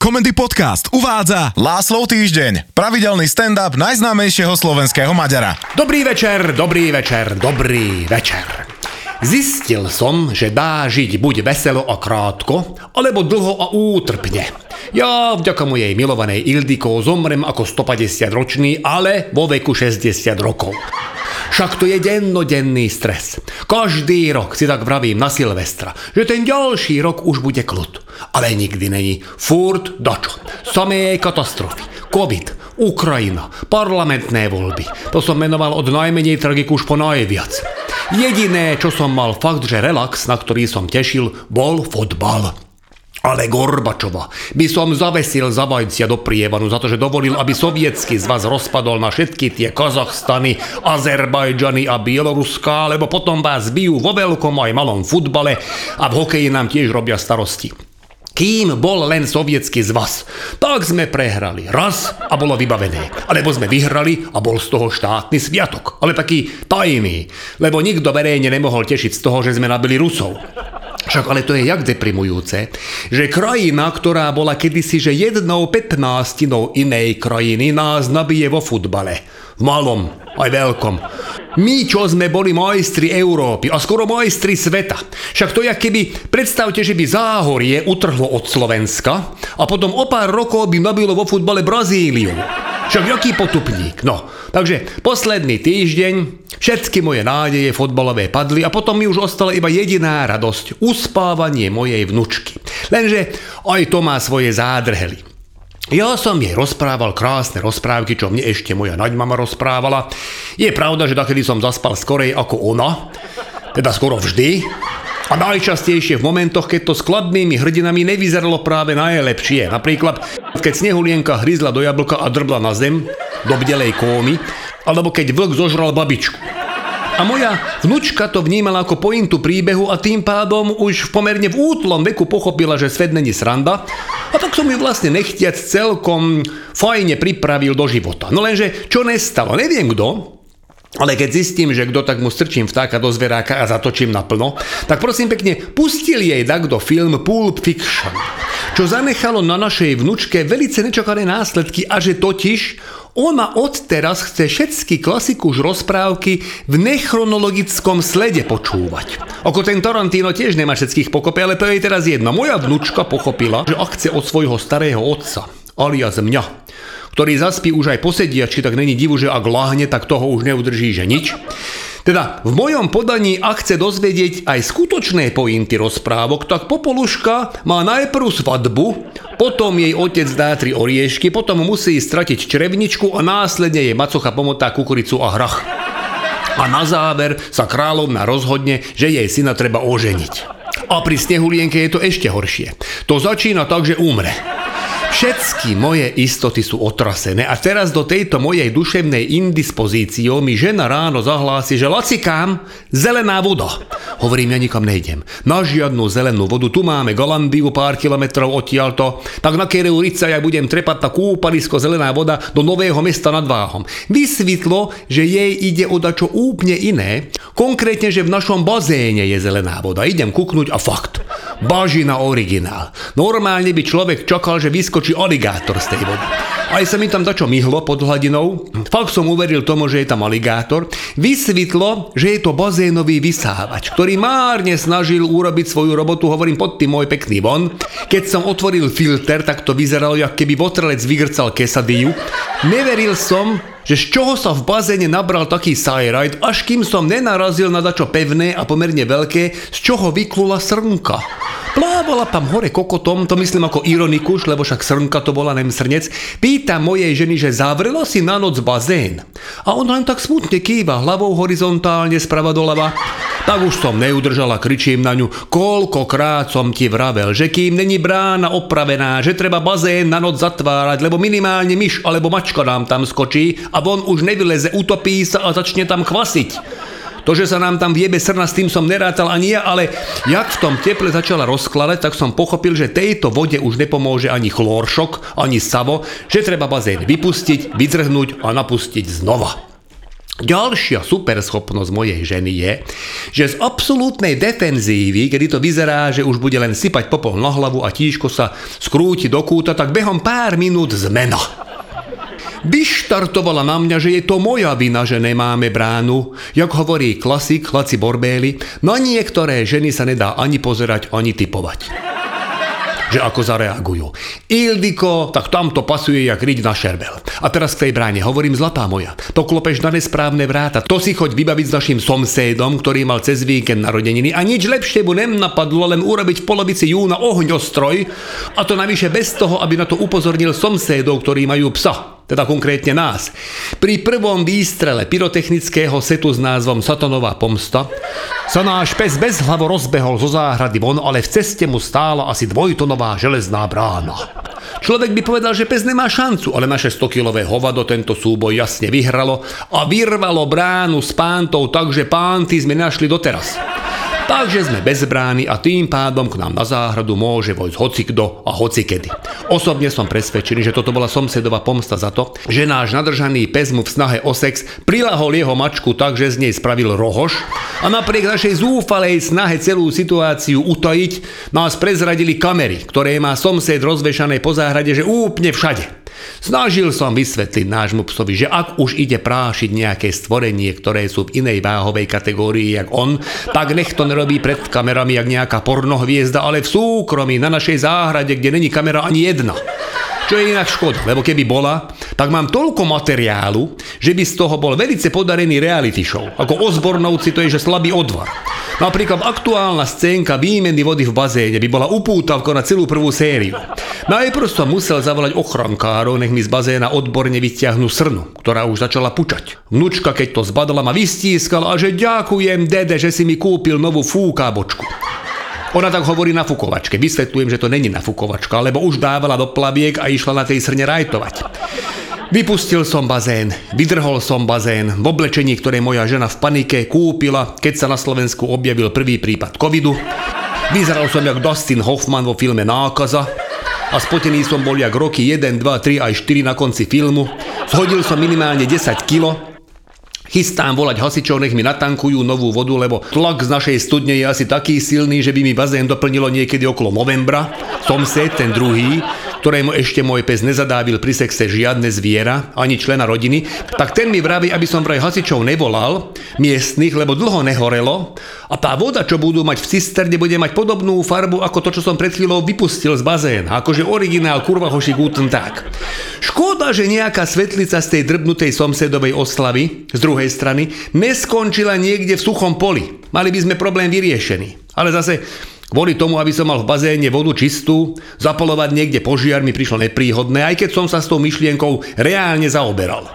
Komendy Podcast uvádza Láslov týždeň, pravidelný stand-up najznámejšieho slovenského Maďara. Dobrý večer, dobrý večer, dobrý večer. Zistil som, že dá žiť buď veselo a krátko, alebo dlho a útrpne. Ja vďaka mojej milovanej Ildiko zomrem ako 150 ročný, ale vo veku 60 rokov. Však to je dennodenný stres. Každý rok si tak vravím na Silvestra, že ten ďalší rok už bude kľud. Ale nikdy není. Furt dačo. Samé katastrofy. Covid, Ukrajina, parlamentné voľby. To som menoval od najmenej tragiku už po najviac. Jediné, čo som mal fakt, že relax, na ktorý som tešil, bol fotbal. Ale Gorbačova by som zavesil za vajcia do prievanu za to, že dovolil, aby sovietský zvaz rozpadol na všetky tie Kazachstany, Azerbajdžany a Bieloruská, lebo potom vás bijú vo veľkom aj malom futbale a v hokeji nám tiež robia starosti. Kým bol len sovietský zvaz, tak sme prehrali raz a bolo vybavené. Alebo sme vyhrali a bol z toho štátny sviatok. Ale taký tajný, lebo nikto verejne nemohol tešiť z toho, že sme nabili Rusov. Však ale to je jak deprimujúce, že krajina, ktorá bola kedysi že jednou petnáctinou inej krajiny, nás nabije vo futbale. Malom, aj veľkom. My, čo sme boli majstri Európy a skoro majstri sveta. Však to je keby, predstavte, že by Záhorie utrhlo od Slovenska a potom o pár rokov by nabilo vo futbale Brazíliu. Však jaký potupník? No, takže posledný týždeň všetky moje nádeje fotbalové padli a potom mi už ostala iba jediná radosť. Uspávanie mojej vnučky. Lenže aj to má svoje zádrhely. Ja som jej rozprával krásne rozprávky, čo mne ešte moja naďmama rozprávala. Je pravda, že takedy som zaspal skorej ako ona, teda skoro vždy. A najčastejšie v momentoch, keď to s kladnými hrdinami nevyzeralo práve najlepšie. Napríklad, keď snehulienka hryzla do jablka a drbla na zem, do bdelej kómy, alebo keď vlk zožral babičku. A moja vnúčka to vnímala ako pointu príbehu a tým pádom už v pomerne v útlom veku pochopila, že svet není sranda a tak som ju vlastne nechtiac celkom fajne pripravil do života. No lenže čo nestalo? Neviem kto, ale keď zistím, že kto tak mu strčím vtáka do zveráka a zatočím naplno, tak prosím pekne, pustil jej takto film Pulp Fiction, čo zanechalo na našej vnučke velice nečakané následky a že totiž ona odteraz chce všetky klasiku už rozprávky v nechronologickom slede počúvať. Ako ten Tarantino tiež nemá všetkých pokope, ale to je teraz jedno. Moja vnučka pochopila, že ak chce od svojho starého otca, alias mňa, ktorý zaspí už aj posediači, tak není divu, že ak lahne, tak toho už neudrží, že nič. Teda v mojom podaní, ak chce dozvedieť aj skutočné pointy rozprávok, tak Popoluška má najprv svadbu, potom jej otec dá tri oriešky, potom musí stratiť črevničku a následne jej macocha pomotá kukuricu a hrach. A na záver sa kráľovna rozhodne, že jej syna treba oženiť. A pri snehulienke je to ešte horšie. To začína tak, že umre. Všetky moje istoty sú otrasené a teraz do tejto mojej duševnej indispozíciou mi žena ráno zahlási, že lacikám zelená voda. Hovorím, ja nikam nejdem. Na žiadnu zelenú vodu, tu máme Galandiu pár kilometrov odtiaľto, tak na Kereu Rica ja budem trepať na kúpalisko zelená voda do nového mesta nad Váhom. Vysvetlo, že jej ide o dačo úplne iné, konkrétne, že v našom bazéne je zelená voda. Idem kuknúť a fakt. Bažina originál. Normálne by človek čakal, že vyskočí aligátor z tej vody. Aj sa mi tam dačo myhlo pod hladinou. Fakt som uveril tomu, že je tam aligátor. Vysvetlo, že je to bazénový vysávač, ktorý márne snažil urobiť svoju robotu, hovorím pod tým môj pekný von. Keď som otvoril filter, tak to vyzeralo, ako keby votrelec vygrcal kesadiju. Neveril som, že z čoho sa v bazéne nabral taký sajrajt, až kým som nenarazil na dačo pevné a pomerne veľké, z čoho vyklula srnka. Plávala tam hore kokotom, to myslím ako ironikuš, lebo však srnka to bola nem srnec. Pýta mojej ženy, že zavrela si na noc bazén. A ona len tak smutne kýva hlavou horizontálne sprava doľava. Tak už som neudržala, kričím na ňu, koľkokrát som ti vravel, že kým není brána opravená, že treba bazén na noc zatvárať, lebo minimálne myš alebo mačka nám tam skočí a von už nevyleze, utopí sa a začne tam kvasiť. To, že sa nám tam viebe srna, s tým som nerátal ani ja, ale jak v tom teple začala rozkladať, tak som pochopil, že tejto vode už nepomôže ani chloršok, ani savo, že treba bazén vypustiť, vytrhnúť a napustiť znova. Ďalšia superschopnosť mojej ženy je, že z absolútnej defenzívy, kedy to vyzerá, že už bude len sypať popol na hlavu a tížko sa skrúti do kúta, tak behom pár minút zmena. Vyštartovala na mňa, že je to moja vina, že nemáme bránu. Jak hovorí klasik Laci Borbély, na niektoré ženy sa nedá ani pozerať, ani typovať že ako zareagujú. Ildiko, tak tam pasuje jak riť na šerbel. A teraz k tej bráne, hovorím zlatá moja, to klopeš na nesprávne vráta, to si choď vybaviť s našim somsédom, ktorý mal cez víkend narodeniny a nič lepšie mu nem napadlo len urobiť v polovici júna ohňostroj a to navyše bez toho, aby na to upozornil somsédov, ktorí majú psa teda konkrétne nás. Pri prvom výstrele pyrotechnického setu s názvom Satanová pomsta sa náš pes bez hlavo rozbehol zo záhrady von, ale v ceste mu stála asi dvojtonová železná brána. Človek by povedal, že pes nemá šancu, ale naše 100-kilové hovado tento súboj jasne vyhralo a vyrvalo bránu s pántou, takže pánty sme našli doteraz. Takže sme bez brány a tým pádom k nám na záhradu môže vojsť hocikdo a hocikedy. Osobne som presvedčený, že toto bola somsedová pomsta za to, že náš nadržaný pes mu v snahe o sex prilahol jeho mačku tak, že z nej spravil rohoš a napriek našej zúfalej snahe celú situáciu utajiť nás prezradili kamery, ktoré má somsed rozvešané po záhrade, že úplne všade. Snažil som vysvetliť nášmu psovi, že ak už ide prášiť nejaké stvorenie, ktoré sú v inej váhovej kategórii jak on, tak nech to nerobí pred kamerami jak nejaká pornohviezda, ale v súkromí na našej záhrade, kde není kamera ani jedna. Čo je inak škoda, lebo keby bola, tak mám toľko materiálu, že by z toho bol velice podarený reality show. Ako ozbornovci to je, že slabý odvar. Napríklad aktuálna scénka výmeny vody v bazéne by bola upútavka na celú prvú sériu. Najprv som musel zavolať ochrankárov, nech mi z bazéna odborne vyťahnú srnu, ktorá už začala pučať. Vnúčka, keď to zbadala, ma vystískala a že ďakujem, dede, že si mi kúpil novú fúkábočku. Ona tak hovorí na fukovačke. Vysvetľujem, že to není na fukovačka, lebo už dávala do plaviek a išla na tej srne rajtovať. Vypustil som bazén, vydrhol som bazén v oblečení, ktoré moja žena v panike kúpila, keď sa na Slovensku objavil prvý prípad covidu. Vyzeral som jak Dustin Hoffman vo filme Nákaza a spotený som bol jak roky 1, 2, 3 aj 4 na konci filmu. Zhodil som minimálne 10 kilo, Chystám volať hasičov, nech mi natankujú novú vodu, lebo tlak z našej studne je asi taký silný, že by mi bazén doplnilo niekedy okolo novembra. Som se, ten druhý, ktorému ešte môj pes nezadávil pri sexe žiadne zviera, ani člena rodiny, tak ten mi vraví, aby som vraj hasičov nevolal, miestnych, lebo dlho nehorelo a tá voda, čo budú mať v cisterne, bude mať podobnú farbu ako to, čo som pred chvíľou vypustil z bazéna, akože originál kurva hoši guten tak. Škoda, že nejaká svetlica z tej drbnutej somsedovej oslavy, z druhej strany, neskončila niekde v suchom poli. Mali by sme problém vyriešený. Ale zase Kvôli tomu, aby som mal v bazéne vodu čistú, zapolovať niekde požiar mi prišlo nepríhodné, aj keď som sa s tou myšlienkou reálne zaoberal.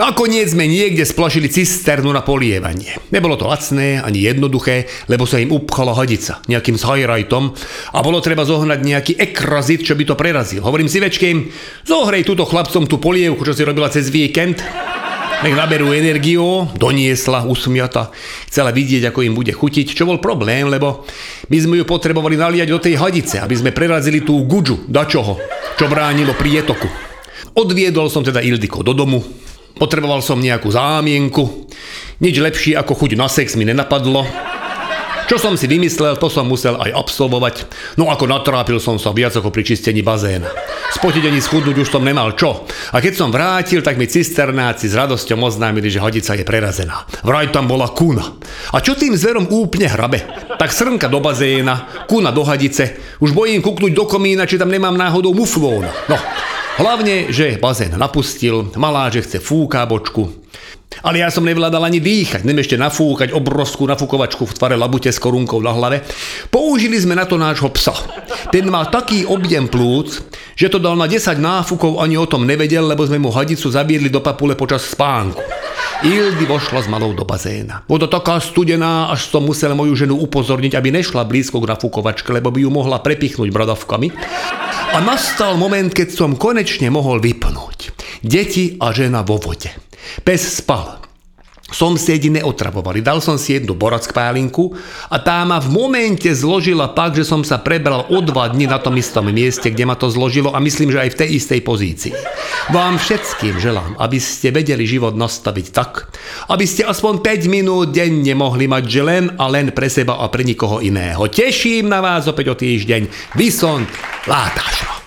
Nakoniec sme niekde splašili cisternu na polievanie. Nebolo to lacné ani jednoduché, lebo sa im upchala hadica nejakým sajrajtom a bolo treba zohnať nejaký ekrazit, čo by to prerazil. Hovorím si večkým, zohrej túto chlapcom tú polievku, čo si robila cez víkend. Nech naberú energiu, doniesla, usmiata. Chcela vidieť, ako im bude chutiť, čo bol problém, lebo my sme ju potrebovali naliať do tej hadice, aby sme prerazili tú gudžu, dačoho, čo bránilo prietoku. Odviedol som teda Ildiko do domu, potreboval som nejakú zámienku, nič lepšie ako chuť na sex mi nenapadlo, čo som si vymyslel, to som musel aj absolvovať. No ako natrápil som sa viac ako pri čistení bazéna. Spotiť ani schudnúť už som nemal čo. A keď som vrátil, tak mi cisternáci s radosťou oznámili, že hodica je prerazená. Vraj tam bola kuna. A čo tým zverom úplne hrabe? Tak srnka do bazéna, kuna do hadice. Už bojím kuknúť do komína, či tam nemám náhodou muflóna. No, Hlavne, že bazén napustil, malá, že chce bočku. Ale ja som nevládal ani dýchať, nem ešte nafúkať obrovskú nafúkovačku v tvare labute s korunkou na hlave. Použili sme na to nášho psa. Ten mal taký objem plúc, že to dal na 10 náfukov, ani o tom nevedel, lebo sme mu hadicu zabiedli do papule počas spánku. Ildy vošla s malou do bazéna. Voda taká studená, až som musel moju ženu upozorniť, aby nešla blízko k nafúkovačke, lebo by ju mohla prepichnúť bradavkami. A nastal moment, keď som konečne mohol vypnúť. Deti a žena vo vode. Pes spal. Somsiedi neotravovali. Dal som si jednu borack pálinku a tá ma v momente zložila pak, že som sa prebral o dva dní na tom istom mieste, kde ma to zložilo a myslím, že aj v tej istej pozícii. Vám všetkým želám, aby ste vedeli život nastaviť tak, aby ste aspoň 5 minút denne mohli mať že len a len pre seba a pre nikoho iného. Teším na vás opäť o týždeň. Vysont Látášo.